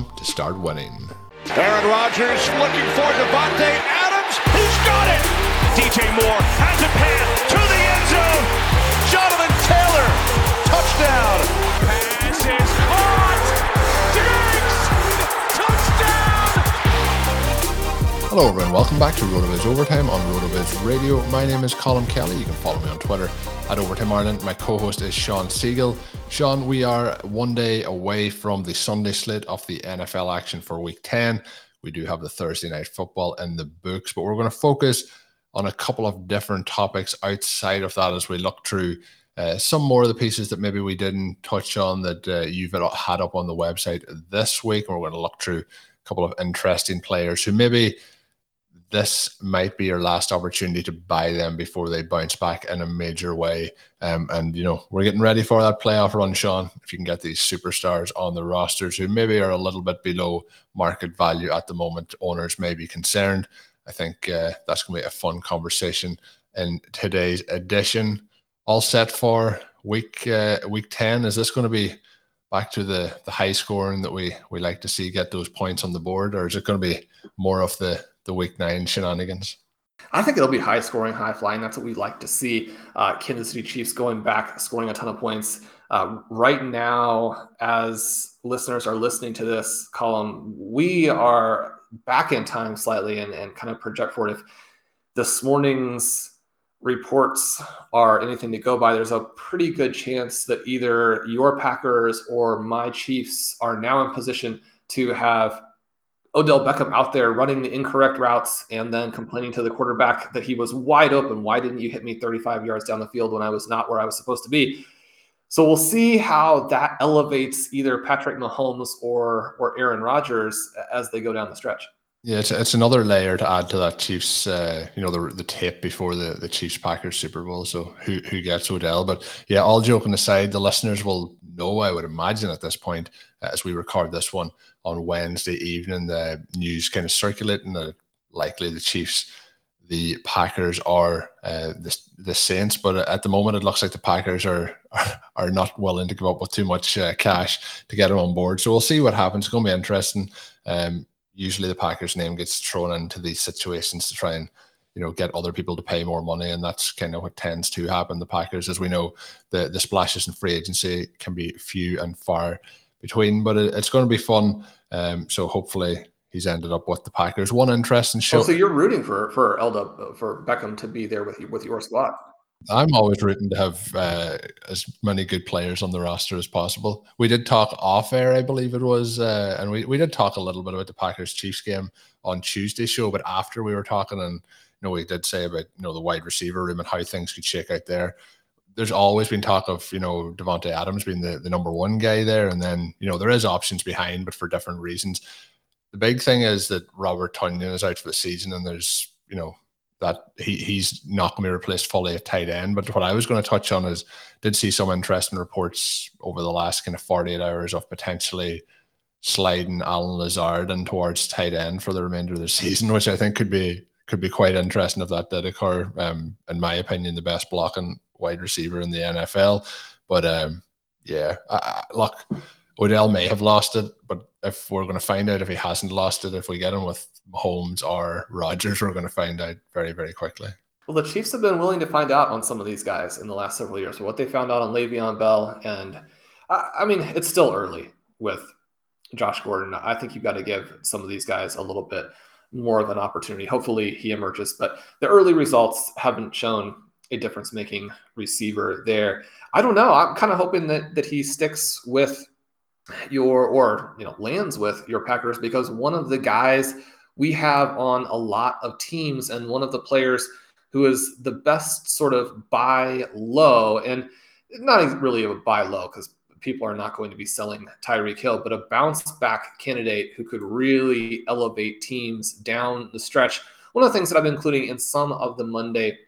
to start winning. Aaron Rodgers looking for Davante Adams. He's got it. DJ Moore has a pass to the end zone. Jonathan Taylor, touchdown. Hello, everyone. Welcome back to RotoViz Overtime on RotoViz Radio. My name is Colin Kelly. You can follow me on Twitter at Overtime Ireland. My co-host is Shawn Siegele. Sean, we are one day away from the Sunday slate of the NFL action for Week 10. We do have the Thursday night football in the books, but we're going to focus on a couple of different topics outside of that as we look through uh, some more of the pieces that maybe we didn't touch on that uh, you've had up on the website this week. We're going to look through a couple of interesting players who maybe this might be your last opportunity to buy them before they bounce back in a major way. Um, and you know, we're getting ready for that playoff run, Sean. If you can get these superstars on the rosters who maybe are a little bit below market value at the moment, owners may be concerned. I think uh, that's going to be a fun conversation in today's edition. All set for week uh, week ten. Is this going to be back to the the high scoring that we we like to see get those points on the board, or is it going to be more of the the week nine shenanigans? I think it'll be high scoring, high flying. That's what we like to see. Uh, Kansas City Chiefs going back, scoring a ton of points. Uh, right now, as listeners are listening to this column, we are back in time slightly and, and kind of project forward. If this morning's reports are anything to go by, there's a pretty good chance that either your Packers or my Chiefs are now in position to have Odell Beckham out there running the incorrect routes and then complaining to the quarterback that he was wide open. Why didn't you hit me 35 yards down the field when I was not where I was supposed to be? So we'll see how that elevates either Patrick Mahomes or or Aaron Rodgers as they go down the stretch. Yeah, it's, it's another layer to add to that Chiefs, uh, you know, the the tape before the the Chiefs Packers Super Bowl. So who who gets Odell? But yeah, all joking aside, the listeners will know, I would imagine, at this point, as we record this one on Wednesday evening, the news kind of circulating that likely the Chiefs, the Packers are uh, the, the Saints. But at the moment, it looks like the Packers are are, not willing to give up with too much uh, cash to get them on board. So we'll see what happens. It's going to be interesting. Um, usually, the Packers' name gets thrown into these situations to try and you know get other people to pay more money and that's kind of what tends to happen. The packers as we know the the splashes in free agency can be few and far between but it, it's going to be fun. Um, so hopefully he's ended up with the packers one interesting show oh, so you're rooting for for elda for beckham to be there with you with your squad I'm always rooting to have uh, as many good players on the roster as possible. We did talk off air, I believe it was, uh, and we, we did talk a little bit about the Packers Chiefs game on Tuesday show. But after we were talking, and know, we did say about you know the wide receiver room and how things could shake out there. There's always been talk of you know Davante Adams being the, the number one guy there, and then you know there is options behind, but for different reasons. the big thing is that Robert Tonyan is out for the season, and there's you know that he he's not going to be replaced fully at tight end. But what I was going to touch on is did see some interesting reports over the last kind of 48 hours of potentially sliding Allen Lazard in towards tight end for the remainder of the season, which I think could be could be quite interesting if that did occur. Um, in my opinion, the best blocking wide receiver in the NFL. But um, yeah, I, I, look, Odell may have lost it, but if we're going to find out if he hasn't lost it, if we get him with Holmes or Rodgers, we're going to find out very, very quickly. Well, the Chiefs have been willing to find out on some of these guys in the last several years. What they found out on Le'Veon Bell, and I, I mean, it's still early with Josh Gordon. I think you've got to give some of these guys a little bit more of an opportunity. Hopefully, he emerges, but the early results haven't shown a difference making receiver there. I don't know. I'm kind of hoping that that he sticks with your or you know lands with your Packers because one of the guys we have on a lot of teams and one of the players who is the best sort of buy low and not really a buy low because people are not going to be selling Tyreek Hill, but a bounce back candidate who could really elevate teams down the stretch. One of the things that I've been including in some of the Monday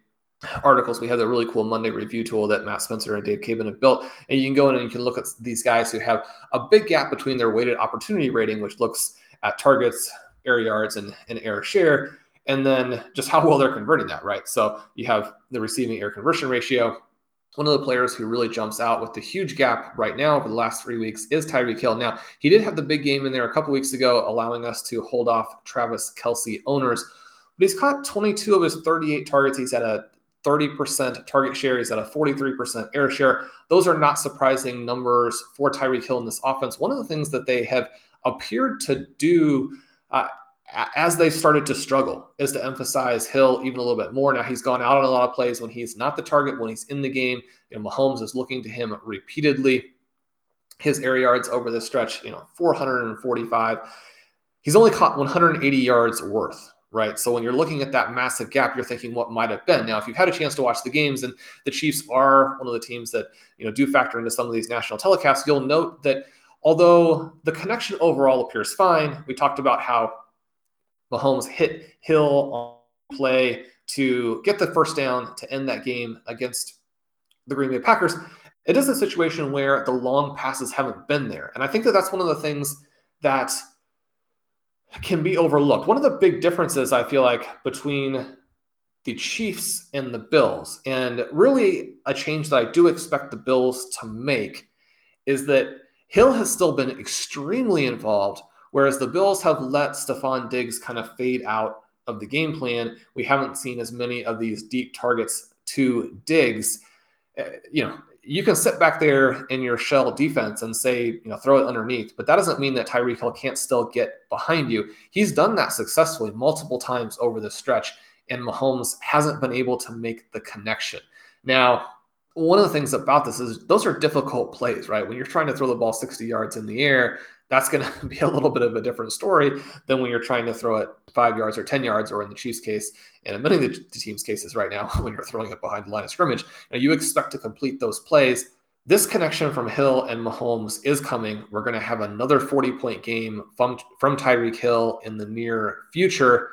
articles, we have a really cool Monday review tool that Matt Spencer and Dave Caban have built. And you can go in and you can look at these guys who have a big gap between their weighted opportunity rating, which looks at targets, air yards, and, and air share, and then just how well they're converting that, right? So you have the receiving air conversion ratio. One of the players who really jumps out with the huge gap right now over the last three weeks is Tyreek Hill. Now, he did have the big game in there a couple weeks ago, allowing us to hold off Travis Kelce owners. But he's caught 22 of his 38 targets. He's at a 30% target share. He's at a 43% air share. Those are not surprising numbers for Tyreek Hill in this offense. One of the things that they have appeared to do uh, as they started to struggle is to emphasize Hill even a little bit more. Now he's gone out on a lot of plays when he's not the target, when he's in the game. You know, Mahomes is looking to him repeatedly. His air yards over this stretch, you know, 445. He's only caught 180 yards worth, right? So when you're looking at that massive gap, you're thinking what might have been. Now, if you've had a chance to watch the games, and the Chiefs are one of the teams that you know do factor into some of these national telecasts, you'll note that although the connection overall appears fine, we talked about how Mahomes hit Hill on play to get the first down to end that game against the Green Bay Packers. It is a situation where the long passes haven't been there. And I think that that's one of the things that can be overlooked. One of the big differences I feel like between the Chiefs and the Bills, and really a change that I do expect the Bills to make, is that Hill has still been extremely involved Whereas the Bills have let Stefon Diggs kind of fade out of the game plan. We haven't seen as many of these deep targets to Diggs. Uh, you know, you can sit back there in your shell defense and say, you know, throw it underneath, but that doesn't mean that Tyreek Hill can't still get behind you. He's done that successfully multiple times over the stretch, and Mahomes hasn't been able to make the connection. Now, one of the things about this is those are difficult plays, right? When you're trying to throw the ball 60 yards in the air, that's going to be a little bit of a different story than when you're trying to throw it five yards or 10 yards, or in the Chiefs' case, and in many of the, team's cases right now, when you're throwing it behind the line of scrimmage. Know, you expect to complete those plays. This connection from Hill and Mahomes is coming. We're going to have another 40 point game from, from Tyreek Hill in the near future.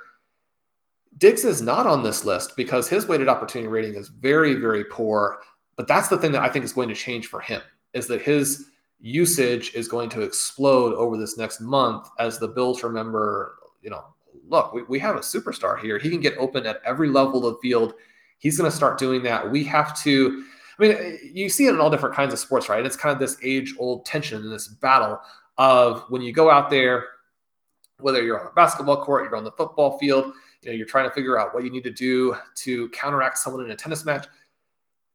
Diggs is not on this list because his weighted opportunity rating is very, very poor. But that's the thing that I think is going to change for him is that his usage is going to explode over this next month as the Bills remember, you know, look, we, we have a superstar here. He can get open at every level of the field. He's going to start doing that. We have to, I mean, you see it in all different kinds of sports, right? And It's kind of this age old tension and this battle of when you go out there, whether you're on a basketball court, you're on the football field, you know, you're trying to figure out what you need to do to counteract someone in a tennis match.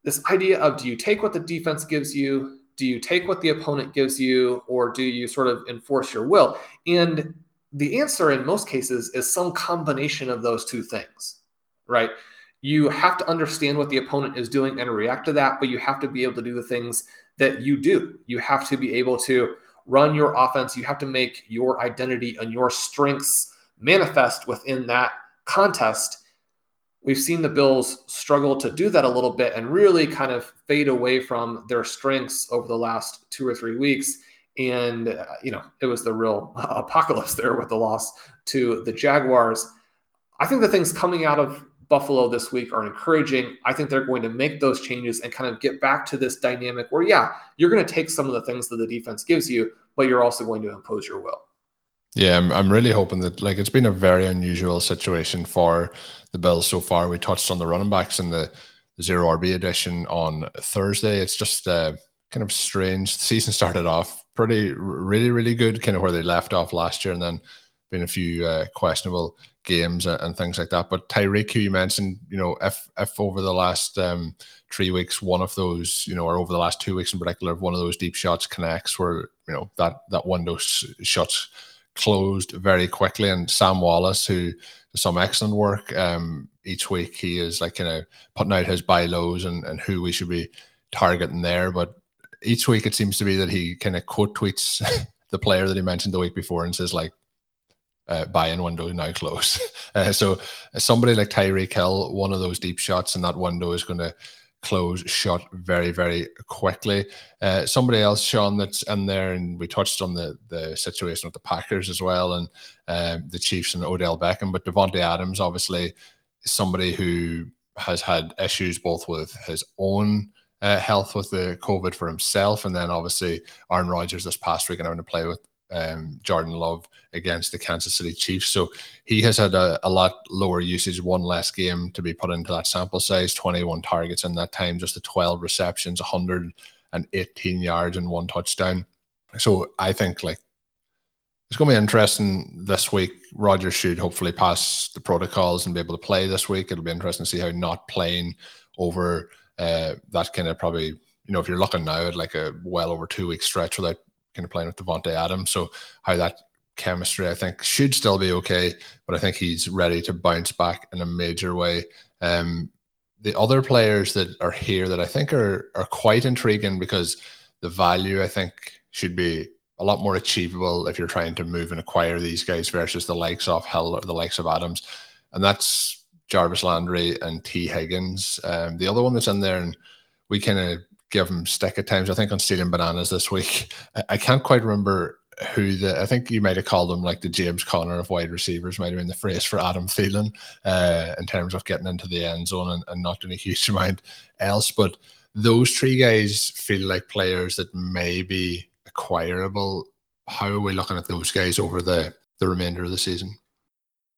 This idea of do you take what the defense gives you? Do you take what the opponent gives you or do you sort of enforce your will? And the answer in most cases is some combination of those two things right? You have to understand what the opponent is doing and react to that but you have to be able to do the things that you do. You have to be able to run your offense. You have to make your identity and your strengths manifest within that contest We've seen the Bills struggle to do that a little bit and really kind of fade away from their strengths over the last two or three weeks. And, uh, you know, it was the real apocalypse there with the loss to the Jaguars. I think the things coming out of Buffalo this week are encouraging. I think they're going to make those changes and kind of get back to this dynamic where, yeah, you're going to take some of the things that the defense gives you, but you're also going to impose your will. Yeah, I'm, I'm really hoping that like it's been a very unusual situation for the Bills so far. We touched on the running backs in the zero RB edition on Thursday. It's just uh, kind of strange. The season started off pretty, really, really good, kind of where they left off last year, and then been a few uh, questionable games and things like that. But Tyreek, who you mentioned, you know, if if over the last um, three weeks, one of those, you know, or over the last two weeks in particular, if one of those deep shots connects, where you know that that window shuts closed very quickly, and Sam Wallace, who does some excellent work um, each week, he is like you know, putting out his buy lows and and who we should be targeting there, but. Each week, it seems to be that he kind of quote tweets the player that he mentioned the week before and says like uh, buy-in window now closed. Uh, so somebody like Tyreek Hill, one of those deep shots in that window is going to close shut very very quickly. Uh, somebody else, Sean, that's in there, and we touched on the the situation with the Packers as well, and um, the Chiefs and Odell Beckham, but Davante Adams obviously is somebody who has had issues both with his own. Uh, health with the COVID for himself, and then obviously Aaron Rodgers this past week and having to play with um, Jordan Love against the Kansas City Chiefs. So he has had a, a, lot lower usage, one less game to be put into that sample size, 21 targets in that time, just the 12 receptions, 118 yards and one touchdown. So I think like it's going to be interesting this week. Rodgers should hopefully pass the protocols and be able to play this week. It'll be interesting to see how not playing over uh, that kind of probably, you know, if you're looking now at like a well over two week stretch without kind of playing with Davante Adams. So how that chemistry, I think, should still be okay, but I think he's ready to bounce back in a major way. Um, the other players that are here that I think are are quite intriguing because the value I think should be a lot more achievable if you're trying to move and acquire these guys versus the likes of Hill or the likes of Adams, and that's Jarvis Landry and Tee Higgins. Um, the other one that's in there, and we kind of give him stick at times. I think on stealing bananas this week, I can't quite remember who the I think you might have called him like the James Conner of wide receivers, might have been the phrase for Adam Thielen uh, in terms of getting into the end zone and, and not doing a huge amount else. But those three guys feel like players that may be acquirable. How are we looking at those guys over the the remainder of the season?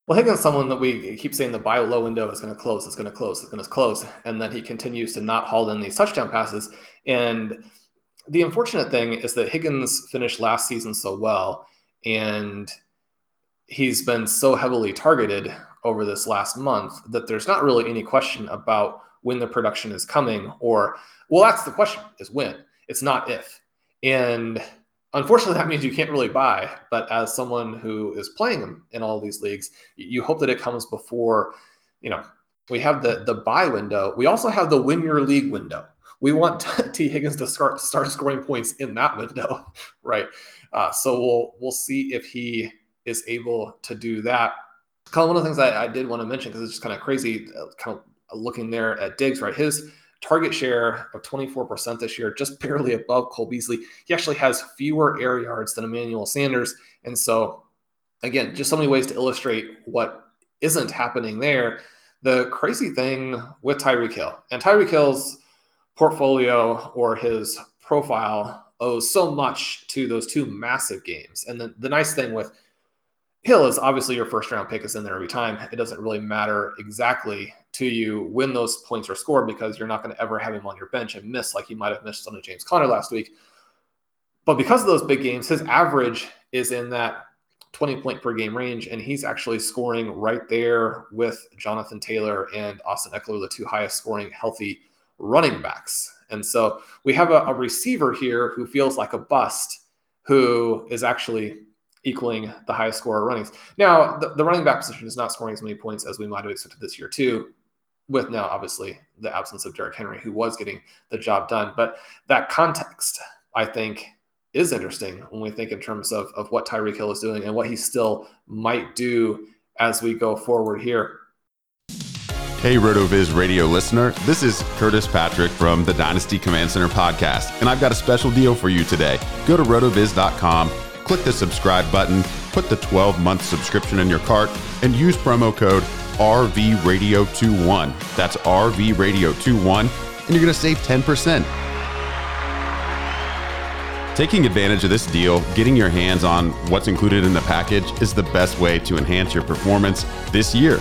Well, Higgins someone that we keep saying the buy low window is going to close, it's going to close, it's going to close. And then he continues to not haul in these touchdown passes. And the unfortunate thing is that Higgins finished last season so well. And he's been so heavily targeted over this last month that there's not really any question about when the production is coming or well that's the question is when. It's not if. And unfortunately that means you can't really buy but as someone who is playing them in all these leagues you hope that it comes before you know we have the the buy window. We also have the win your league window we want Tee Higgins to start start scoring points in that window right uh, so we'll we'll see if he is able to do that Colin, one of the things I, I did want to mention because it's just kind of crazy uh, kind of looking there at Diggs right his target share of 24% this year, just barely above Cole Beasley. He actually has fewer air yards than Emmanuel Sanders. And so, again, just so many ways to illustrate what isn't happening there. The crazy thing with Tyreek Hill and Tyreek Hill's portfolio or his profile owes so much to those two massive games. And the, the nice thing with Hill is obviously your first round pick is in there every time. It doesn't really matter exactly to you when those points are scored because you're not going to ever have him on your bench and miss like he might have missed on a James Conner last week. But because of those big games, his average is in that 20 point per game range, and he's actually scoring right there with Jonathan Taylor and Austin Ekeler, the two highest scoring healthy running backs. And so we have a, a receiver here who feels like a bust, who is actually equaling the highest scorer runnings. Now, the, the, running back position is not scoring as many points as we might have expected this year, too, with now obviously the absence of Derrick Henry, who was getting the job done. But that context, I think, is interesting when we think in terms of, of what Tyreek Hill is doing and what he still might do as we go forward here. Hey, RotoViz radio listener, this is Curtis Patrick from the Dynasty Command Center podcast, and I've got a special deal for you today. Go to rotoviz.com, click the subscribe button, put the 12 month subscription in your cart, and use promo code RVRadio21. That's RVRadio21, and you're going to save 10%. Taking advantage of this deal, getting your hands on what's included in the package is the best way to enhance your performance this year.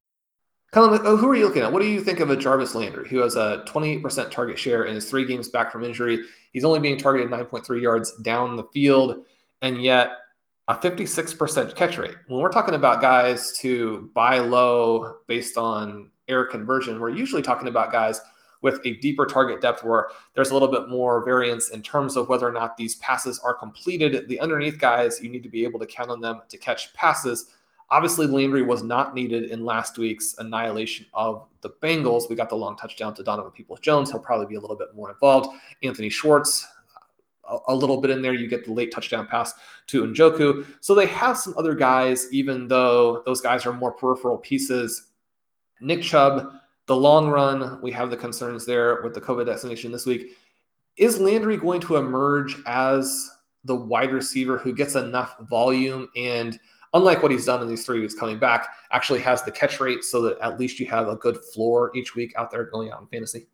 Colin, uh, who are you looking at? What do you think of a Jarvis Landry, who has a 28% target share and is three games back from injury? He's only being targeted 9.3 yards down the field, and yet a 56% catch rate. When we're talking about guys to buy low based on air conversion, we're usually talking about guys with a deeper target depth where there's a little bit more variance in terms of whether or not these passes are completed. The underneath guys, you need to be able to count on them to catch passes. Obviously, Landry was not needed in last week's annihilation of the Bengals. We got the long touchdown to Donovan Peoples Jones. He'll probably be a little bit more involved. Anthony Schwartz, a, a little bit in there. You get the late touchdown pass to Njoku. So they have some other guys, even though those guys are more peripheral pieces. Nick Chubb, the long run, we have the concerns there with the COVID vaccination this week. Is Landry going to emerge as the wide receiver who gets enough volume and – unlike what he's done in these three weeks coming back, actually has the catch rate so that at least you have a good floor each week out there going out in fantasy.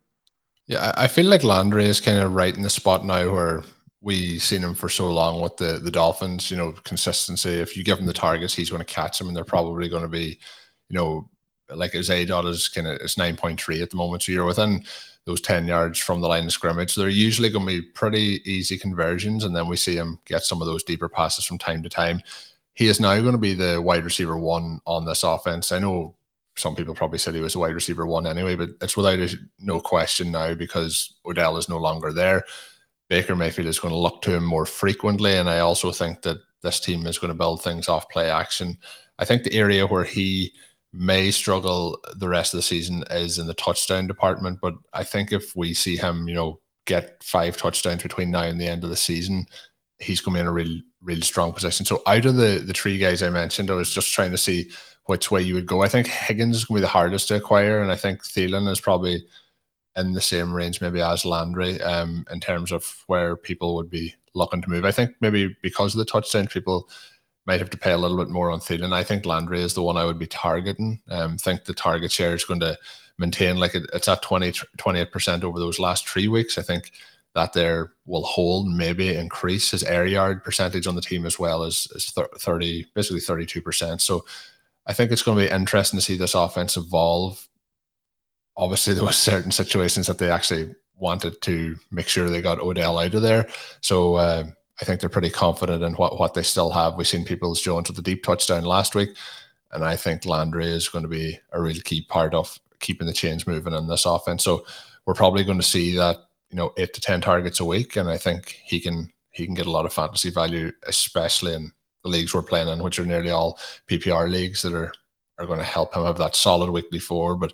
Yeah, I feel like Landry is kind of right in the spot now where we seen him for so long with the the Dolphins. You know, consistency. If you give him the targets, he's going to catch them, and they're probably going to be, you know, like his aDOT is kind of it's nine point three at the moment. So you're within those 10 yards from the line of scrimmage. They're usually going to be pretty easy conversions. And then we see him get some of those deeper passes from time to time he is now going to be the wide receiver one on this offense. I know some people probably said he was a wide receiver one anyway, but it's without a, no question now because Odell is no longer there. Baker Mayfield is going to look to him more frequently, and I also think that this team is going to build things off play action. I think the area where he may struggle the rest of the season is in the touchdown department, but I think if we see him, you know, get five touchdowns between now and the end of the season, he's going to be in a real, real strong position. So out of the the three guys I mentioned, I was just trying to see which way you would go. I think Higgins is going to be the hardest to acquire, and I think Thielen is probably in the same range maybe as Landry um, in terms of where people would be looking to move. I think maybe because of the touchdown, people might have to pay a little bit more on Thielen. I think Landry is the one I would be targeting. Um, think the target share is going to maintain like it, it's at 20, 28% over those last three weeks. I think that there will hold, maybe increase his air yard percentage on the team as well as, as 30, basically 32%. So I think it's going to be interesting to see this offense evolve. Obviously, there was certain situations that they actually wanted to make sure they got Odell out of there. So uh, I think they're pretty confident in what, what they still have. We've seen Peoples Jones with the deep touchdown last week. And I think Landry is going to be a real key part of keeping the chains moving in this offense. So we're probably going to see that, you know, eight to 10 targets a week. And I think he can he can get a lot of fantasy value, especially in the leagues we're playing in, which are nearly all PPR leagues that are are going to help him have that solid weekly four. But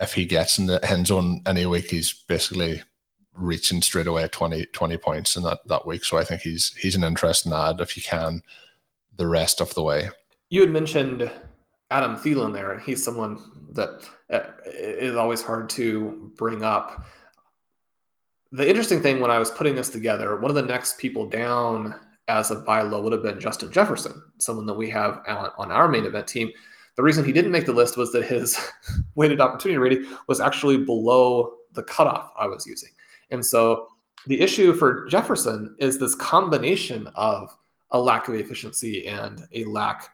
if he gets in the end zone any week, he's basically reaching straight away 20, 20 points in that, that week. So I think he's he's an interesting add if you can the rest of the way. You had mentioned Adam Thielen there, and he's someone that uh, always hard to bring up. The interesting thing when I was putting this together, one of the next people down as a buy low would have been Justin Jefferson, someone that we have on our main event team. The reason he didn't make the list was that his weighted opportunity rating was actually below the cutoff I was using. And so the issue for Jefferson is this combination of a lack of efficiency and a lack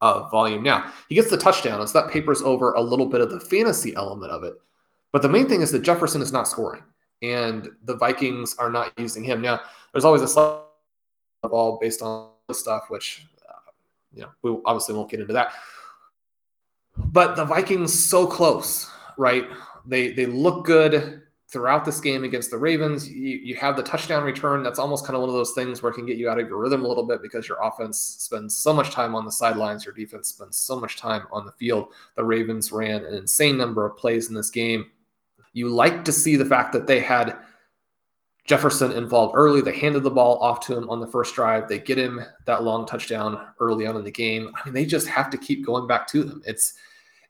of volume. Now, he gets the touchdown, and so that papers over a little bit of the fantasy element of it. But the main thing is that Jefferson is not scoring, and the Vikings are not using him. Now, there's always a slight ball based on stuff, which, uh, you know, we obviously won't get into that. But the Vikings so close, right? They they look good throughout this game against the Ravens. You, you have the touchdown return. That's almost kind of one of those things where it can get you out of your rhythm a little bit because your offense spends so much time on the sidelines, your defense spends so much time on the field. The Ravens ran an insane number of plays in this game. You like to see the fact that they had Jefferson involved early. They handed the ball off to him on the first drive. They get him that long touchdown early on in the game. I mean, they just have to keep going back to them. It's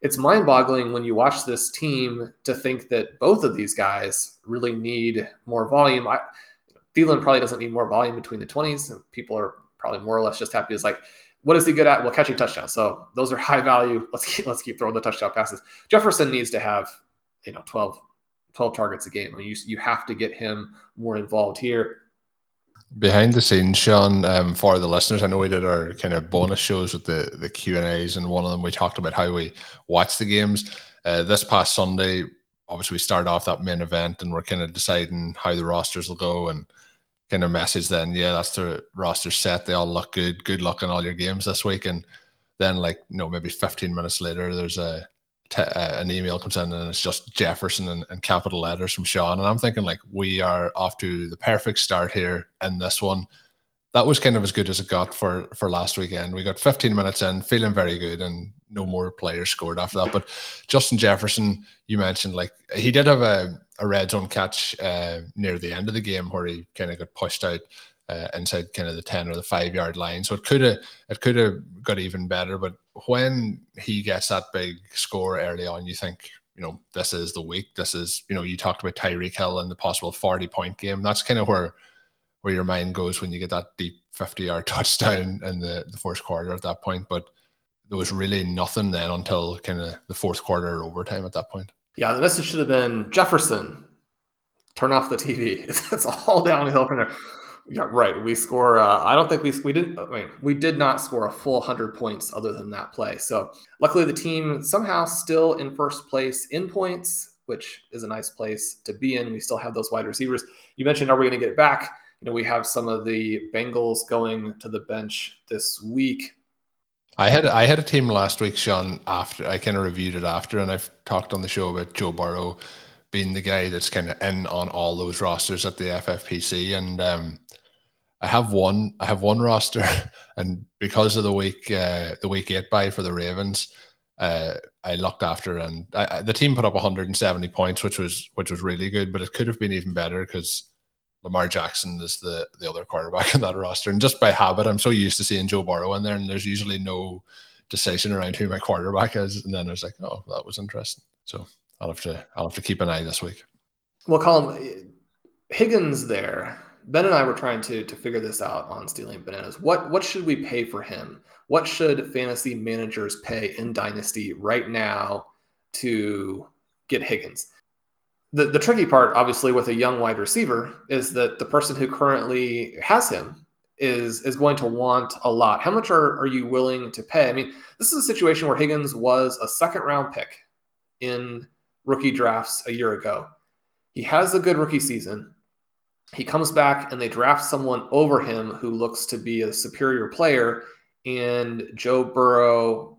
it's mind-boggling when you watch this team to think that both of these guys really need more volume. I, Thielen probably doesn't need more volume between the 20s. and People are probably more or less just happy as like, what is he good at? Well, catching touchdowns. So those are high value. Let's keep let's keep throwing the touchdown passes. Jefferson needs to have, you know, 12, 12 targets a game. I mean, you you have to get him more involved here behind the scenes, Sean, um, for the listeners, I know we did our kind of bonus shows with the the Q and A's, and one of them we talked about how we watch the games. Uh, this past Sunday, obviously, we started off that main event, and we're kind of deciding how the rosters will go, and kind of message then, yeah, that's the roster set. They all look good. Good luck in all your games this week, and then like you know maybe 15 minutes later, there's a te- uh, an email comes in and it's just Jefferson and, and, capital letters from Sean. And I'm thinking, like, we are off to the perfect start here in this one. That was kind of as good as it got for for last weekend. We got 15 minutes in, feeling very good, and no more players scored after that. But Justin Jefferson, you mentioned, like, he did have a, a red zone catch uh, near the end of the game where he kind of got pushed out uh, inside kind of the 10 or the five yard line. So it could have it could have got even better. But when he gets that big score early on, you think, you know, this is the week. This is, you know, you talked about Tyreek Hill and the possible 40 point game. That's kind of where where your mind goes when you get that deep 50 yard touchdown in the, the first quarter at that point. But there was really nothing then until kind of the fourth quarter overtime at that point. Yeah, the message should have been Jefferson, turn off the TV. It's all downhill from there. Yeah, right. We score. Uh, I don't think we we didn't. I mean, we did not score a full hundred points other than that play. So luckily, the team somehow still in first place in points, which is a nice place to be in. We still have those wide receivers. You mentioned, are we going to get it back? You know, we have some of the Bengals going to the bench this week. I had I had a team last week, Sean. After I kind of reviewed it after, and I've talked on the show about Joe Burrow being the guy that's kind of in on all those rosters at the FFPC, and um, I have one. I have one roster, and because of the week, uh, the week eight bye for the Ravens, uh, I looked after, and I, the team put up 170 points, which was which was really good. But it could have been even better because Lamar Jackson is the the other quarterback in that roster, and just by habit, I'm so used to seeing Joe Burrow in there, and there's usually no decision around who my quarterback is, and then I was like, oh, that was interesting. So I'll have to I'll have to keep an eye this week. Well, Colin Higgins there Ben and I were trying to to figure this out on stealing bananas. What what should we pay for him? What should fantasy managers pay in Dynasty right now to get Higgins? The the tricky part, obviously, with a young wide receiver, is that the person who currently has him is is going to want a lot. How much are, are you willing to pay? I mean, this is a situation where Higgins was a second round pick in rookie drafts a year ago. He has a good rookie season he comes back and they draft someone over him who looks to be a superior player. And Joe Burrow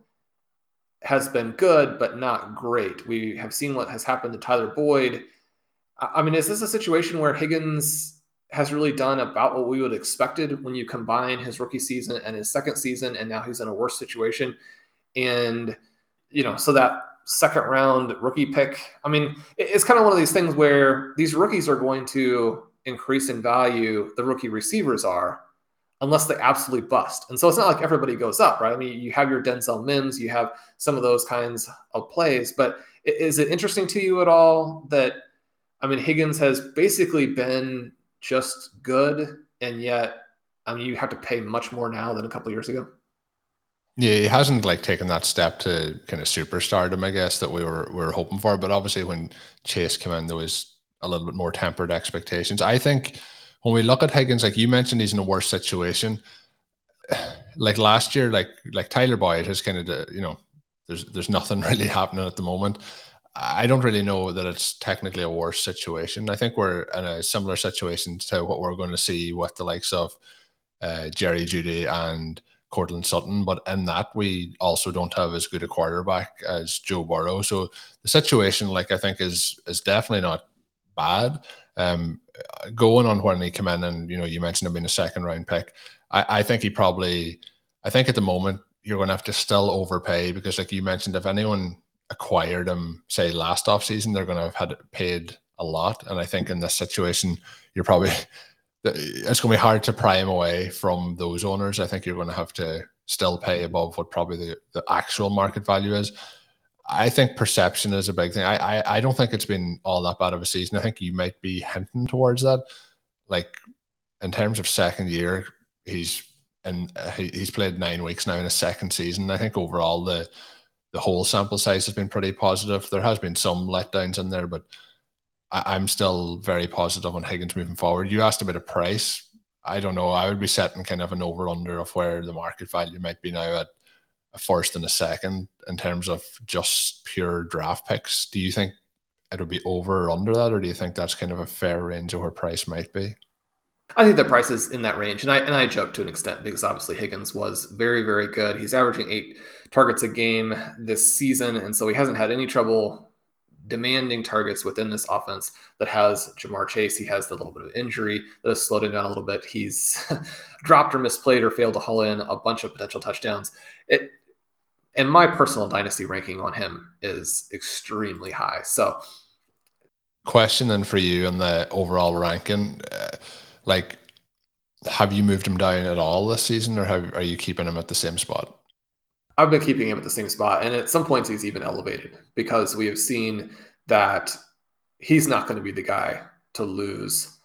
has been good, but not great. We have seen what has happened to Tyler Boyd. I mean, is this a situation where Higgins has really done about what we would have expected when you combine his rookie season and his second season, and now he's in a worse situation? And, you know, so that second round rookie pick, I mean, it's kind of one of these things where these rookies are going to increase in value, the rookie receivers are, unless they absolutely bust. And so it's not like everybody goes up, right? I mean, you have your Denzel Mims, you have some of those kinds of plays, but is it interesting to you at all that, I mean, Higgins has basically been just good, and yet, I mean, you have to pay much more now than a couple years ago? Yeah, he hasn't like taken that step to kind of superstardom, I guess, that we were we were hoping for. But obviously, when Chase came in, there was a little bit more tempered expectations. I think when we look at Higgins, like you mentioned, he's in a worse situation. Like last year, like like Tyler Boyd has kind of you know, there's there's nothing really happening at the moment. I don't really know that it's technically a worse situation. I think we're in a similar situation to what we're going to see with the likes of uh, Jerry Jeudy and Courtland Sutton, but in that we also don't have as good a quarterback as Joe Burrow. So the situation, like I think, is is definitely not bad. Um, going on when he came in, and you know, you mentioned him being a second round pick. I, I think he probably, I think at the moment you're going to have to still overpay because, like you mentioned, if anyone acquired him, say last off season, they're going to have had paid a lot. And I think in this situation, you're probably it's going to be hard to pry him away from those owners. I think you're going to have to still pay above what probably the, the actual market value is. I think perception is a big thing. I, I I don't think it's been all that bad of a season. I think you might be hinting towards that. Like in terms of second year, he's and he, he's played nine weeks now in a second season. I think overall the the whole sample size has been pretty positive. There has been some letdowns in there, but I, am still very positive on Higgins moving forward. You asked about a price. I don't know. I would be setting kind of an over under of where the market value might be now at a first and a second in terms of just pure draft picks. Do you think it'll be over or under that, or do you think that's kind of a fair range of where price might be? I think the price is in that range, and I and I joke to an extent because obviously Higgins was very very good. He's averaging eight targets a game this season, and so he hasn't had any trouble demanding targets within this offense that has Ja'Marr Chase. He has the little bit of injury that has slowed him down a little bit. He's dropped or misplayed or failed to haul in a bunch of potential touchdowns. It and my personal dynasty ranking on him is extremely high. So, question then for you in the overall ranking, uh, like, have you moved him down at all this season, or have, are you keeping him at the same spot? I've been keeping him at the same spot, and at some points he's even elevated because we have seen that he's not going to be the guy to lose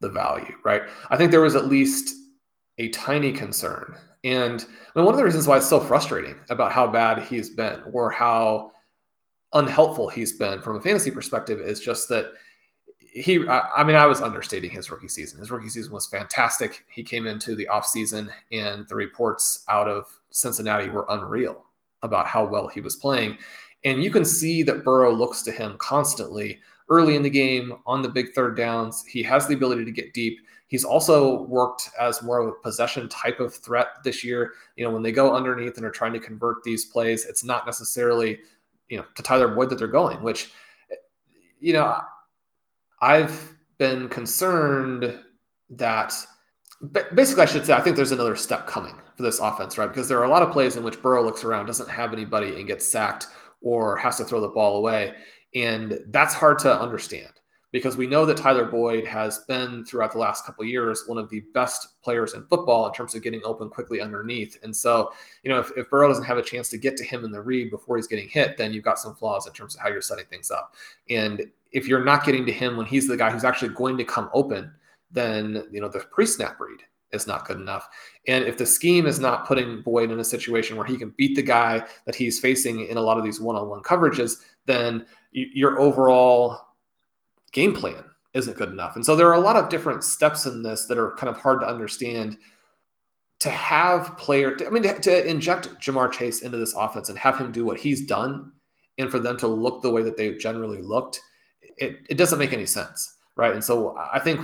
the value, right? I think there was at least a tiny concern and one of the reasons why it's so frustrating about how bad he's been or how unhelpful he's been from a fantasy perspective is just that he I mean I was understating his rookie season. His rookie season was fantastic. He came into the offseason and the reports out of Cincinnati were unreal about how well he was playing. And you can see that Burrow looks to him constantly early in the game on the big third downs. He has the ability to get deep. He's also worked as more of a possession type of threat this year. You know, when they go underneath and are trying to convert these plays, it's not necessarily, you know, to Tyler Boyd that they're going, which, you know, I've been concerned that basically, I should say, I think there's another step coming for this offense, right? Because there are a lot of plays in which Burrow looks around, doesn't have anybody, and gets sacked or has to throw the ball away. And that's hard to understand because we know that Tyler Boyd has been throughout the last couple years one of the best players in football in terms of getting open quickly underneath. And so, you know, if, if Burrow doesn't have a chance to get to him in the read before he's getting hit, then you've got some flaws in terms of how you're setting things up. And if you're not getting to him when he's the guy who's actually going to come open, then you know the pre-snap read is not good enough. And if the scheme is not putting Boyd in a situation where he can beat the guy that he's facing in a lot of these one-on-one coverages, then your overall game plan isn't good enough. And so there are a lot of different steps in this that are kind of hard to understand. To have player, I mean, to, to inject Ja'Marr Chase into this offense and have him do what he's done, and for them to look the way that they've generally looked, it, it doesn't make any sense, right? And so I think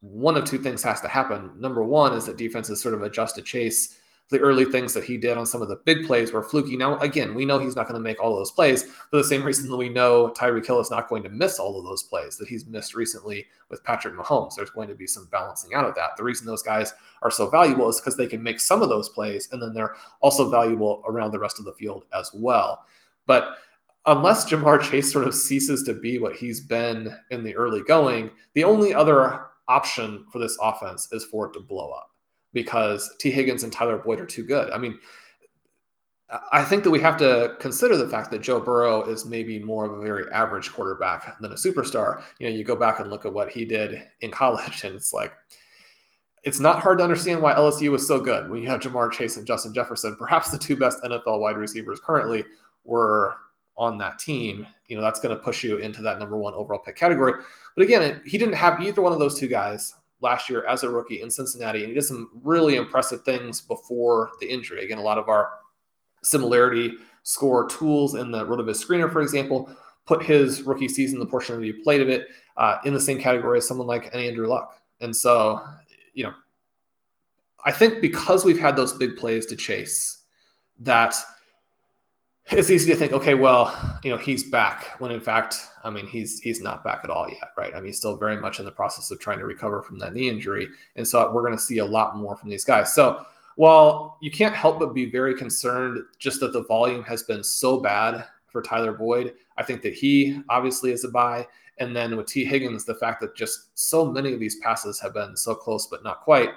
one of two things has to happen. Number one is that defenses sort of adjust to Chase the early things that he did on some of the big plays were fluky. Now, again, we know he's not going to make all those plays for the same reason that we know Tyreek Hill is not going to miss all of those plays that he's missed recently with Patrick Mahomes. There's going to be some balancing out of that. The reason those guys are so valuable is because they can make some of those plays, and then they're also valuable around the rest of the field as well. But unless Ja'Marr Chase sort of ceases to be what he's been in the early going, the only other option for this offense is for it to blow up because Tee Higgins and Tyler Boyd are too good. I mean, I think that we have to consider the fact that Joe Burrow is maybe more of a very average quarterback than a superstar. You know, you go back and look at what he did in college, and it's like, it's not hard to understand why LSU was so good when you have Ja'Marr Chase and Justin Jefferson. Perhaps the two best NFL wide receivers currently were on that team. You know, that's going to push you into that number one overall pick category. But again, he didn't have either one of those two guys last year as a rookie in Cincinnati, and he did some really impressive things before the injury. Again, a lot of our similarity score tools in the RotoViz screener, for example, put his rookie season, the portion that he played of it, uh, in the same category as someone like an Andrew Luck. And so, you know, I think because we've had those big plays to chase, that – it's easy to think, okay, well, you know, he's back. When in fact, I mean, he's he's not back at all yet, right? I mean, he's still very much in the process of trying to recover from that knee injury, and so we're going to see a lot more from these guys. So while you can't help but be very concerned, just that the volume has been so bad for Tyler Boyd, I think that he obviously is a buy. And then with Tee Higgins, the fact that just so many of these passes have been so close but not quite.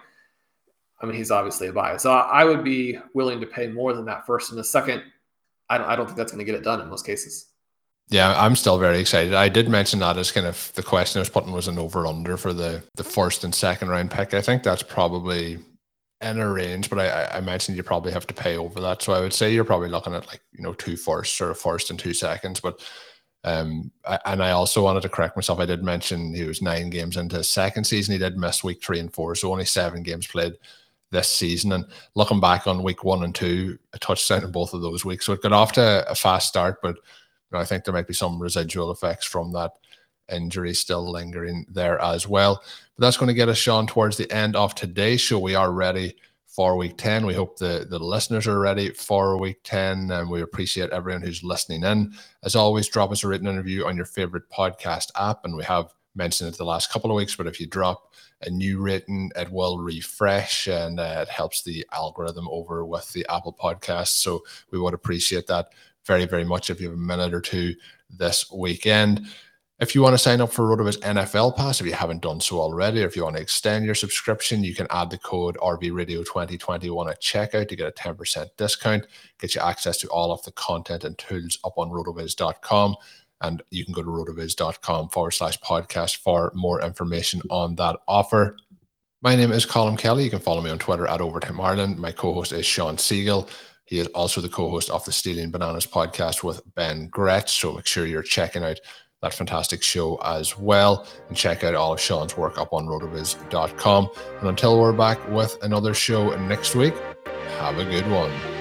I mean, he's obviously a buy. So I would be willing to pay more than that first and the second I don't, I don't think that's going to get it done in most cases. Yeah, I'm still very excited. I did mention that as kind of the question I was putting was an over under for the the first and second round pick. I think that's probably in a range, but I, I mentioned you probably have to pay over that. So I would say you're probably looking at like, you know, two firsts or a first and two seconds. But um I, and I also wanted to correct myself. I did mention he was nine games into his second season. He did miss week three and four, so only seven games played this season. And looking back on week one and two, a touchdown in both of those weeks. So it got off to a fast start, but you know, I think there might be some residual effects from that injury still lingering there as well. But that's going to get us, Shawn, towards the end of today's show. We are ready for week 10. We hope the, the listeners are ready for week 10, and we appreciate everyone who's listening in. As always, drop us a written interview on your favorite podcast app, and we have mentioned it the last couple of weeks, but if you drop a new rating, it will refresh and uh, it helps the algorithm over with the Apple podcast. So we would appreciate that very, very much if you have a minute or two this weekend. If you want to sign up for RotoViz NFL Pass, if you haven't done so already, or if you want to extend your subscription, you can add the code RVRadio2021 at checkout to get a 10% discount, get you access to all of the content and tools up on rotoviz.com. And you can go to rotoviz.com forward slash podcast for more information on that offer. My name is Colin Kelly. You can follow me on Twitter at Overtime Ireland. My co host is Shawn Siegele. He is also the co host of the Stealing Bananas podcast with Ben Gretch. So make sure you're checking out that fantastic show as well. And check out all of Shawn's work up on rotoviz.com. And until we're back with another show next week, have a good one.